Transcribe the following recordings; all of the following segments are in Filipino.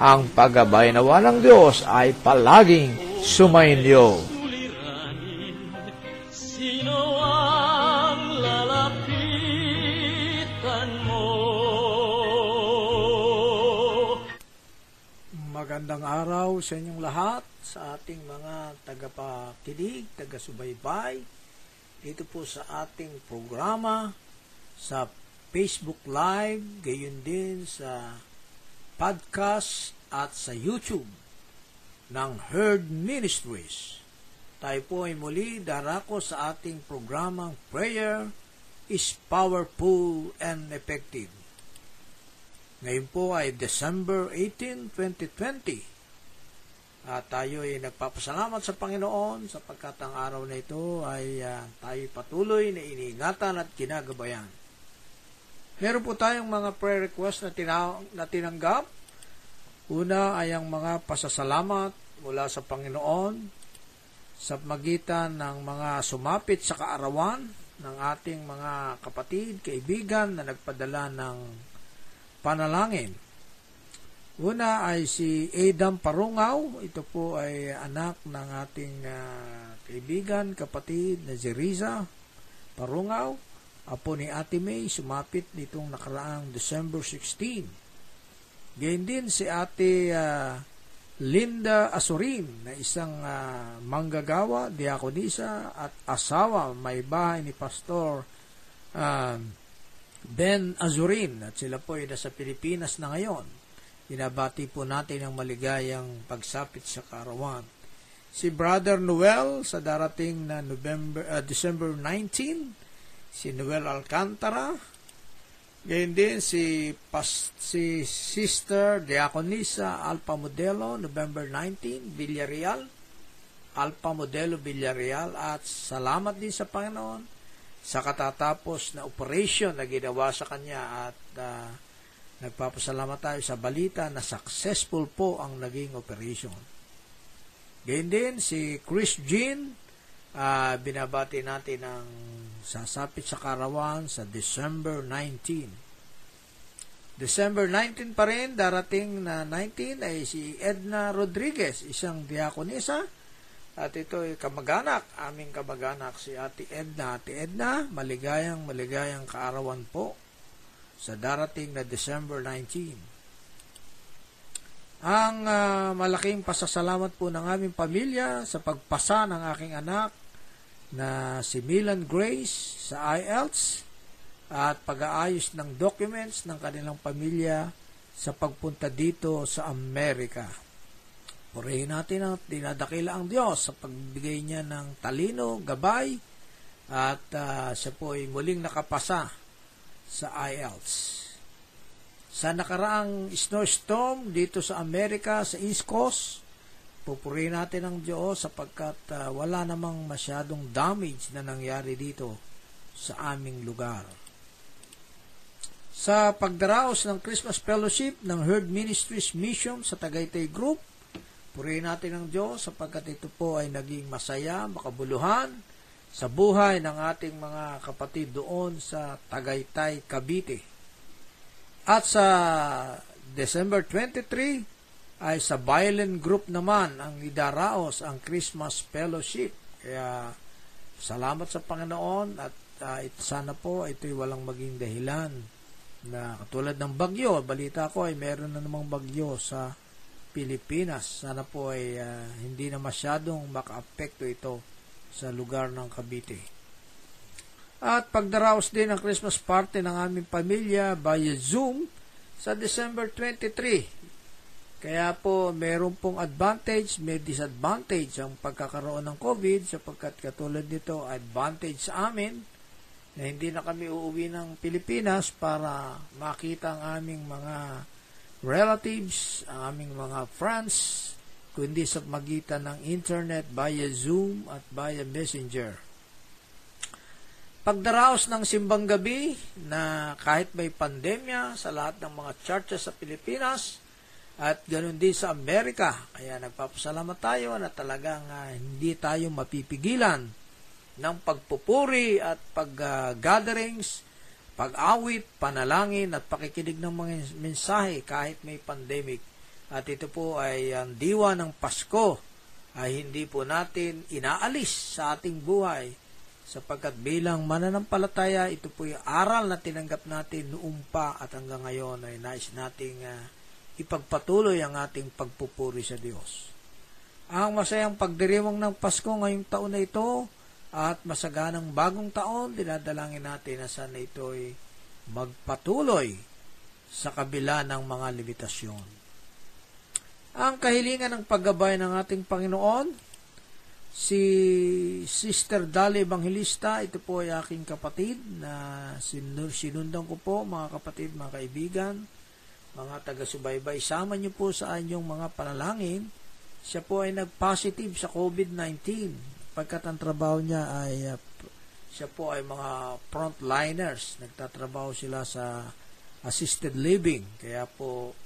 ang paggabay nawa ng Diyos ay palaging sumainyo. Sino ang lalapitan mo? Magandang araw sa inyong lahat, sa ating mga tagapakinig, taga-subaybay, dito po sa ating programa, sa Facebook Live, gayon din sa podcast at sa YouTube ng Herd Ministries. Tayo po ay muli darako sa ating programang Prayer is Powerful and Effective. Ngayon po ay December 18, 2020. At tayo ay nagpapasalamat sa Panginoon sapagkat ang araw na ito ay uh, tayo patuloy na iniingatan at ginagabayan. Meron po tayong mga prayer request na, tina- na tinanggap. Una ay ang mga pasasalamat mula sa Panginoon sa magitan ng mga sumapit sa kaarawan ng ating mga kapatid, kaibigan na nagpadala ng panalangin. Una ay si Adam Parungaw. Ito po ay anak ng ating uh, kaibigan, kapatid na Zeriza Parungaw apo ni Ate May sumapit nitong nakaraang December 16. Gayun din si Ate uh, Linda Asurin na isang uh, manggagawa, diakonisa at asawa may bahay ni Pastor uh, Ben Azurin at sila po ay nasa Pilipinas na ngayon. Binabati po natin ang maligayang pagsapit sa karawan. Si Brother Noel sa darating na November uh, December 19 si Noel Alcantara, gayon din si, Pas, si Sister Diaconisa Alpha Modelo, November 19, Villarreal, Alpha Modelo Villarreal, at salamat din sa Panginoon sa katatapos na operation na ginawa sa kanya. At uh, nagpapasalamat tayo sa balita na successful po ang naging operation. Gayun din si Chris Jean, uh, binabati natin ng sasapit sa karawan sa December 19. December 19 pa rin, darating na 19 ay si Edna Rodriguez, isang diakonisa. At ito ay kamag-anak, aming kamag-anak si Ate Edna. Ate Edna, maligayang maligayang kaarawan po sa darating na December 19. Ang uh, malaking pasasalamat po ng aming pamilya sa pagpasa ng aking anak na si Milan Grace sa IELTS at pag-aayos ng documents ng kanilang pamilya sa pagpunta dito sa Amerika. Purihin natin ang dinadakila ang Diyos sa pagbigay niya ng talino, gabay, at uh, siya po ay muling nakapasa sa IELTS. Sa nakaraang snowstorm dito sa Amerika, sa East Coast, Pupurihin natin ang Diyos sapagkat uh, wala namang masyadong damage na nangyari dito sa aming lugar. Sa pagdaraos ng Christmas Fellowship ng Herd Ministries Mission sa Tagaytay Group, Purihin natin ang Diyos sapagkat ito po ay naging masaya, makabuluhan sa buhay ng ating mga kapatid doon sa Tagaytay, Cavite. At sa December 23 ay sa violent group naman ang idaraos ang Christmas Fellowship. Kaya salamat sa Panginoon at uh, it, sana po ito'y walang maging dahilan na katulad ng bagyo, balita ko ay meron na namang bagyo sa Pilipinas. Sana po ay uh, hindi na masyadong makaapekto ito sa lugar ng Cavite. At pagdaraos din ang Christmas party ng aming pamilya via Zoom sa December 23. Kaya po meron pong advantage, may disadvantage ang pagkakaroon ng COVID sapagkat katulad nito advantage sa amin na hindi na kami uuwi ng Pilipinas para makita ang aming mga relatives, ang aming mga friends, kundi sa magitan ng internet via Zoom at via Messenger. Pagdaraos ng simbang gabi na kahit may pandemya sa lahat ng mga churches sa Pilipinas at ganoon din sa Amerika, kaya nagpapasalamat tayo na talagang uh, hindi tayo mapipigilan ng pagpupuri at pag-gatherings uh, pag-awit, panalangin at pakikinig ng mga mensahe kahit may pandemic. At ito po ay ang diwa ng Pasko ay hindi po natin inaalis sa ating buhay sapagkat bilang mananampalataya, ito po yung aral na tinanggap natin noong pa at hanggang ngayon ay nais nating uh, ipagpatuloy ang ating pagpupuri sa Diyos. Ang masayang pagdiriwang ng Pasko ngayong taon na ito at masaganang bagong taon, dinadalangin natin na sana ito'y magpatuloy sa kabila ng mga limitasyon. Ang kahilingan ng paggabay ng ating Panginoon, si Sister Dali Evangelista, ito po ay aking kapatid na sinundan ko po, mga kapatid, mga kaibigan, mga taga-subaybay, sama niyo po sa anyong mga panalangin. Siya po ay nag-positive sa COVID-19 pagkat ang trabaho niya ay uh, siya po ay mga frontliners. Nagtatrabaho sila sa assisted living. Kaya po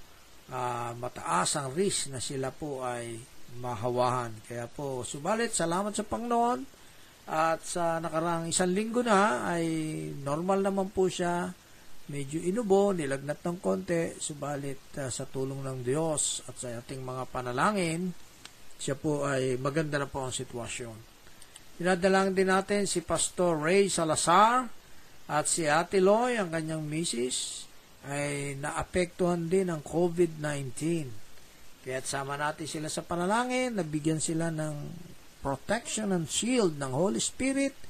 uh, mataas ang risk na sila po ay mahawahan. Kaya po, subalit, salamat sa Panginoon. At sa nakarang isang linggo na ay normal naman po siya. Medyo inubo, nilagnat ng konti. Subalit, uh, sa tulong ng Diyos at sa ating mga panalangin, siya po ay maganda na po ang sitwasyon. Dinadalang din natin si Pastor Ray Salazar at si Ate Loy, ang kanyang misis, ay naapektuhan din ng COVID-19. Kaya sama natin sila sa panalangin, nabigyan sila ng protection and shield ng Holy Spirit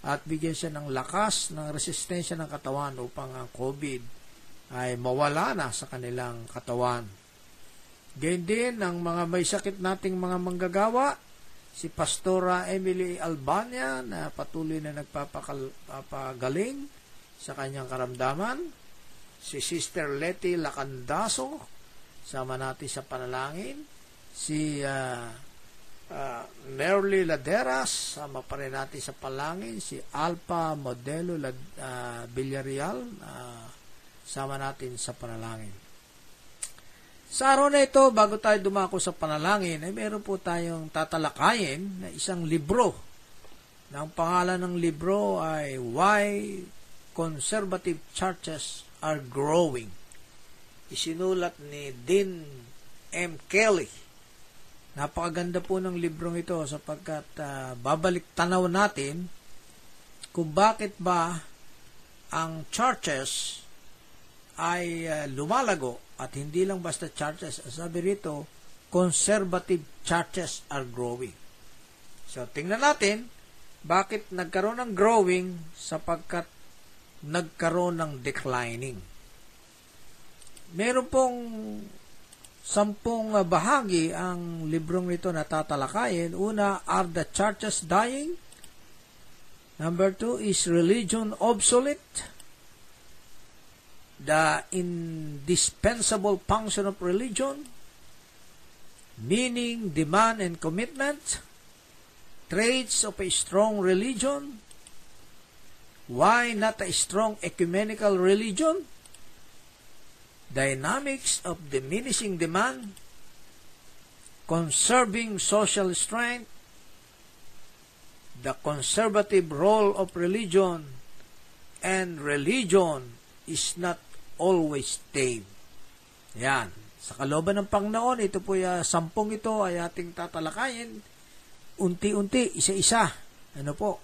at bigyan siya ng lakas ng resistensya ng katawan upang ang COVID ay mawala na sa kanilang katawan. Gayun din ang mga may sakit nating mga manggagawa, si Pastora Emily Albania na patuloy na nagpapagaling sa kanyang karamdaman, si Sister Letty Lacandaso, sama natin sa panalangin, si uh, uh, Merly Laderas, sama pa rin natin sa panalangin, si Alpha Modelo Lad, uh, Villarreal, uh, sama natin sa panalangin. Sa araw na ito, bago tayo dumako sa panalangin, ay meron po tayong tatalakayin na isang libro. Na ang pangalan ng libro ay Why Conservative Churches Are Growing. Isinulat ni Dean M. Kelly. Napakaganda po ng librong ito sapagkat uh, babalik tanaw natin kung bakit ba ang churches ay uh, lumalago at hindi lang basta churches. Sabi rito, conservative churches are growing. So, tingnan natin, bakit nagkaroon ng growing sapagkat nagkaroon ng declining. Meron pong sampung bahagi ang librong nito na tatalakayin. Una, are the churches dying? Number two, is religion obsolete? the indispensable function of religion, meaning, demand, and commitment, traits of a strong religion, why not a strong ecumenical religion, dynamics of diminishing demand, conserving social strength, the conservative role of religion, and religion is not always tame. Yan. Sa kalooban ng Panginoon, ito po yung sampung ito ay ating tatalakayin unti-unti, isa-isa. Ano po?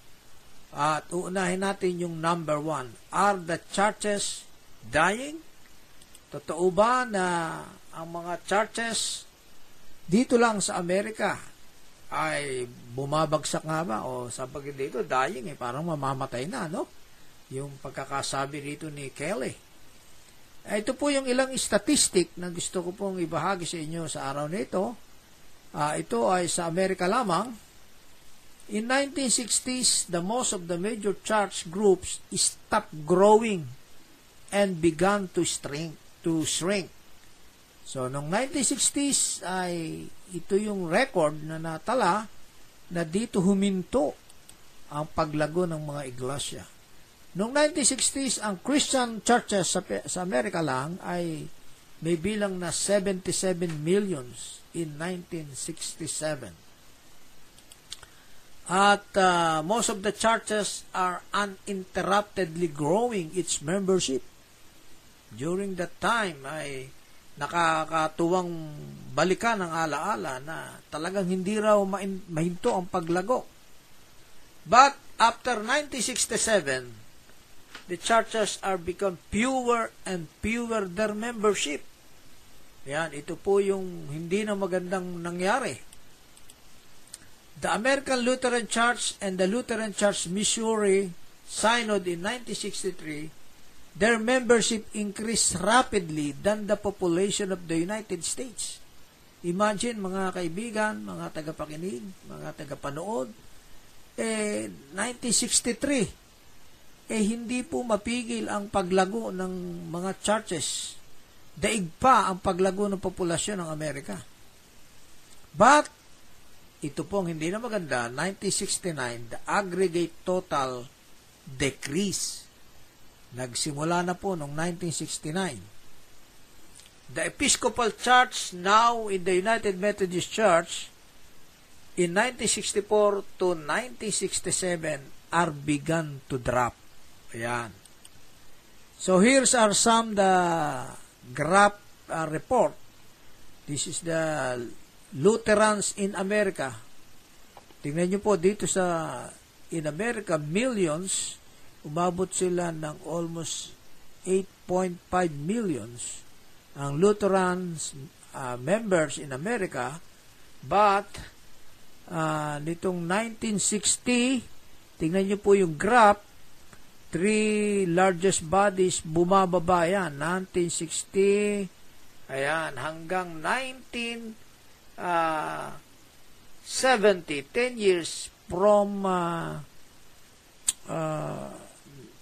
At uunahin natin yung number one. Are the churches dying? Totoo ba na ang mga churches dito lang sa Amerika ay bumabagsak nga ba? O sa pag dito, dying eh, parang mamamatay na, no? Yung pagkakasabi rito ni Kelly. Eh, ito po yung ilang statistic na gusto ko pong ibahagi sa inyo sa araw na ito. Uh, ito ay sa Amerika lamang. In 1960s, the most of the major church groups stopped growing and began to shrink. To shrink. So, noong 1960s ay ito yung record na natala na dito huminto ang paglago ng mga iglesia. Noong 1960s, ang Christian churches sa, sa Amerika lang ay may bilang na 77 millions in 1967. At uh, most of the churches are uninterruptedly growing its membership. During that time ay nakakatuwang balikan ng alaala na talagang hindi raw mahinto ang paglago. But after 1967, the churches are become fewer and fewer their membership. Yan, ito po yung hindi na magandang nangyari. The American Lutheran Church and the Lutheran Church Missouri Synod in 1963, their membership increased rapidly than the population of the United States. Imagine, mga kaibigan, mga tagapakinig, mga tagapanood, eh, 1963, eh hindi po mapigil ang paglago ng mga churches. Daig pa ang paglago ng populasyon ng Amerika. But, ito pong hindi na maganda, 1969, the aggregate total decrease. Nagsimula na po noong 1969. The Episcopal Church now in the United Methodist Church in 1964 to 1967 are begun to drop. Ayan. So here's are some the graph uh, report. This is the Lutherans in America. Tingnan nyo po dito sa in America, millions, umabot sila ng almost 8.5 millions. Ang Lutherans uh, members in America but uh, nitong 1960 tingnan nyo po yung graph three largest bodies bumababa yan. 1960 ayan hanggang 19 uh, 70 10 years from uh, uh,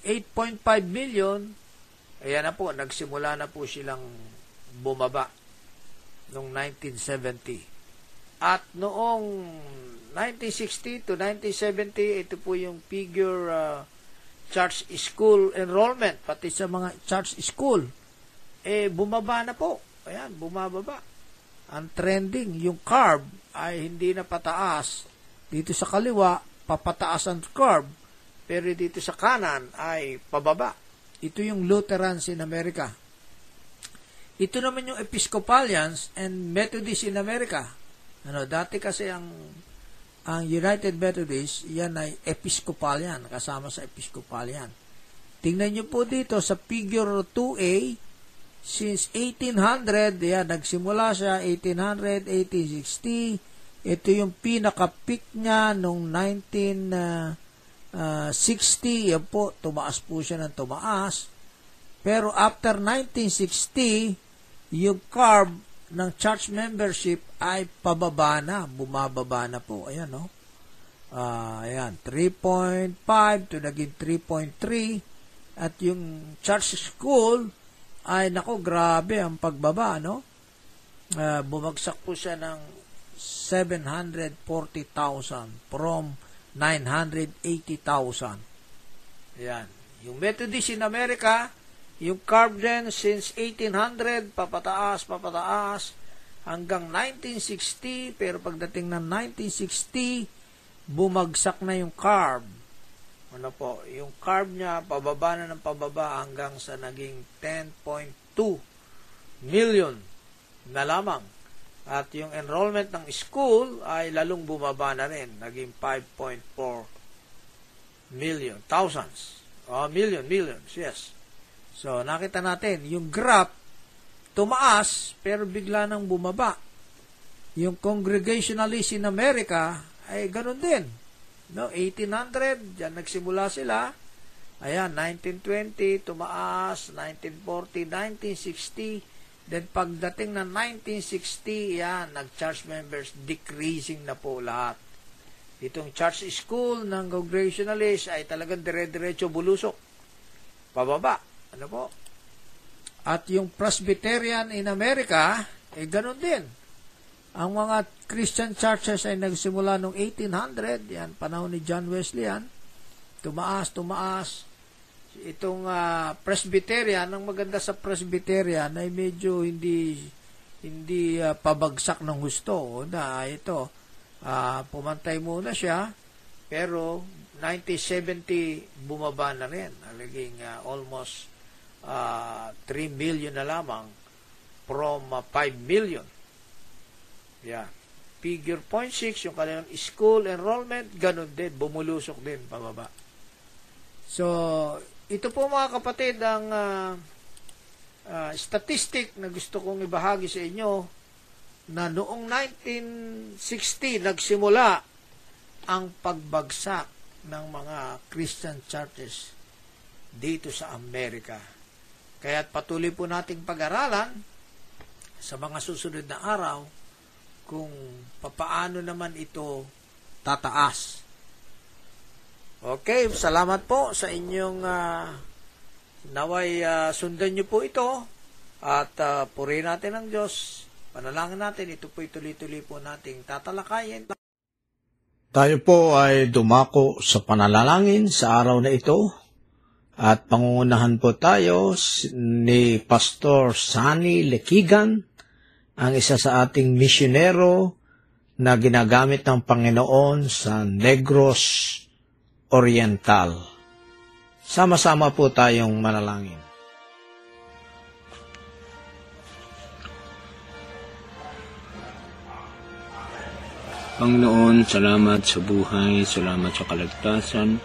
8.5 million ayan na po nagsimula na po silang bumaba noong 1970 at noong 1960 to 1970 ito po yung figure uh, church school enrollment, pati sa mga church school, eh, bumaba na po. Ayan, bumababa. Ang trending, yung curve ay hindi na pataas. Dito sa kaliwa, papataas ang curve. Pero dito sa kanan ay pababa. Ito yung Lutherans in America. Ito naman yung Episcopalians and Methodists in America. Ano, dati kasi ang ang United Methodist, yan ay Episcopalian, kasama sa Episcopalian. Tingnan nyo po dito sa figure 2A, since 1800, yan, nagsimula siya 1800, 1860, ito yung pinaka-peak niya noong 1960, uh, yan po, tumaas po siya ng tumaas. Pero after 1960, yung curve ng church membership ay pababa na, bumababa na po. Ayan, no? Uh, ayan, 3.5 to naging 3.3 at yung church school ay nako grabe ang pagbaba no uh, bumagsak po siya ng 740,000 from 980,000 yan yung Methodist in America yung curve din since 1800, papataas, papataas, hanggang 1960, pero pagdating ng 1960, bumagsak na yung carb. Ano po, yung carb niya, pababa na ng pababa hanggang sa naging 10.2 million na lamang. At yung enrollment ng school ay lalong bumaba na rin. Naging 5.4 million. Thousands. Oh, million, millions, yes. So, nakita natin, yung graph, tumaas, pero bigla nang bumaba. Yung Congregationalists in America, ay ganun din. No, 1800, diyan nagsimula sila. Ayan, 1920, tumaas, 1940, 1960, Then pagdating ng 1960, yan, nag-church members decreasing na po lahat. Itong church school ng Congregationalist ay talagang dire-diretso bulusok. Pababa. Ano po? At yung Presbyterian in America, eh ganun din. Ang mga Christian churches ay nagsimula noong 1800, yan, panahon ni John Wesley yan. Tumaas, tumaas, itong uh, Presbyterian, ang maganda sa Presbyterian ay medyo hindi hindi uh, pabagsak ng gusto. Na ito uh, pumantay muna siya pero 1970 bumaba na rin. Naging uh, almost uh, 3 million na lamang from uh, 5 million. Yeah. Figure 0.6 yung kanilang school enrollment ganun din bumulusok din pababa. So ito po mga kapatid ang uh, uh, statistic na gusto kong ibahagi sa inyo na noong 1960 nagsimula ang pagbagsak ng mga Christian churches dito sa Amerika. Kaya patuloy po nating pag-aralan sa mga susunod na araw kung papaano naman ito tataas Okay, salamat po sa inyong uh, naway uh, sundan niyo po ito at uh, purihin natin ang Diyos. Panalangin natin, ito po tuloy-tuloy po nating tatalakayin. Tayo po ay dumako sa panalangin sa araw na ito at pangungunahan po tayo ni Pastor Sani Lekigan, ang isa sa ating misyonero na ginagamit ng Panginoon sa Negros, Oriental. Sama-sama po tayong manalangin. Panginoon, salamat sa buhay, salamat sa kaligtasan,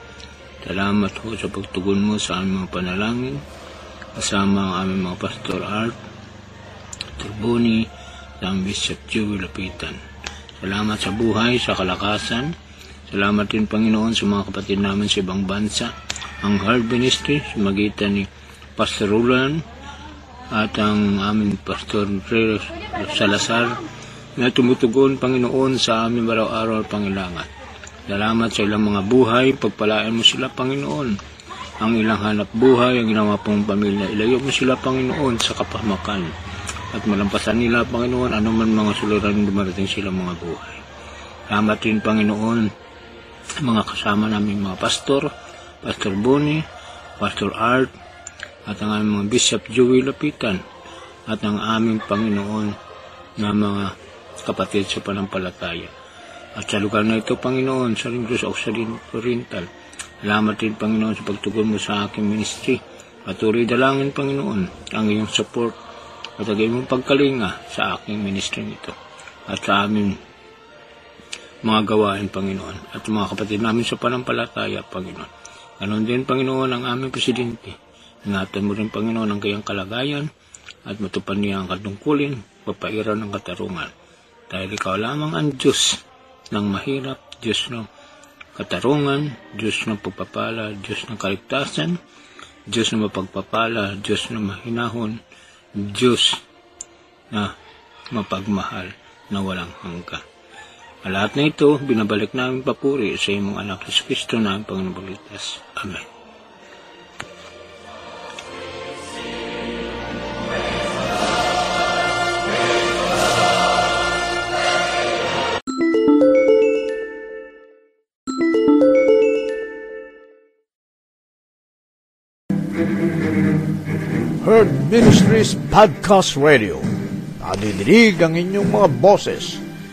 salamat ho sa pagtugon mo sa aming mga panalangin, kasama ang aming mga Pastor Art, Turboni, ang Bishop Joey Lapitan. Salamat sa buhay, sa kalakasan, Salamat din Panginoon sa mga kapatid namin sa ibang bansa. Ang Heart Ministry sa magitan ni Pastor Roland at ang aming Pastor Reyes Salazar na tumutugon Panginoon sa aming araw-araw pangilangan. Salamat sa ilang mga buhay, pagpalain mo sila Panginoon. Ang ilang hanap buhay, ang ginawa pong pamilya, ilayo mo sila Panginoon sa kapahamakan at malampasan nila Panginoon anuman mga suluran dumarating sila mga buhay. Salamat din Panginoon mga kasama namin mga pastor, Pastor Bonnie, Pastor Art, at ang aming mga Bishop Joey Lapitan, at ang aming Panginoon na mga kapatid sa panampalataya. At sa lugar na ito, Panginoon, sa Ringos Oriental, salamat din, Panginoon, sa pagtugon mo sa aking ministry. Patuloy dalangin, Panginoon, ang iyong support at ang iyong pagkalinga sa aking ministry nito at sa aming mga gawain, Panginoon, at mga kapatid namin sa panampalataya, Panginoon. Ganon din, Panginoon, ang aming presidente. Ingatan mo rin, Panginoon, ang kayang kalagayan at matupad niya ang katungkulin, papairan ng katarungan. Dahil ikaw lamang ang Diyos ng mahirap, Diyos ng katarungan, Diyos ng pagpapala, Diyos ng kaligtasan, Diyos na mapagpapala, Diyos na mahinahon, Diyos na mapagmahal na walang hanggan. Ang lahat na ito, binabalik namin papuri sa imong anak sa Kristo na ang Panginoon Amen. Heard Ministries Podcast Radio Nadidinig ang inyong mga boses.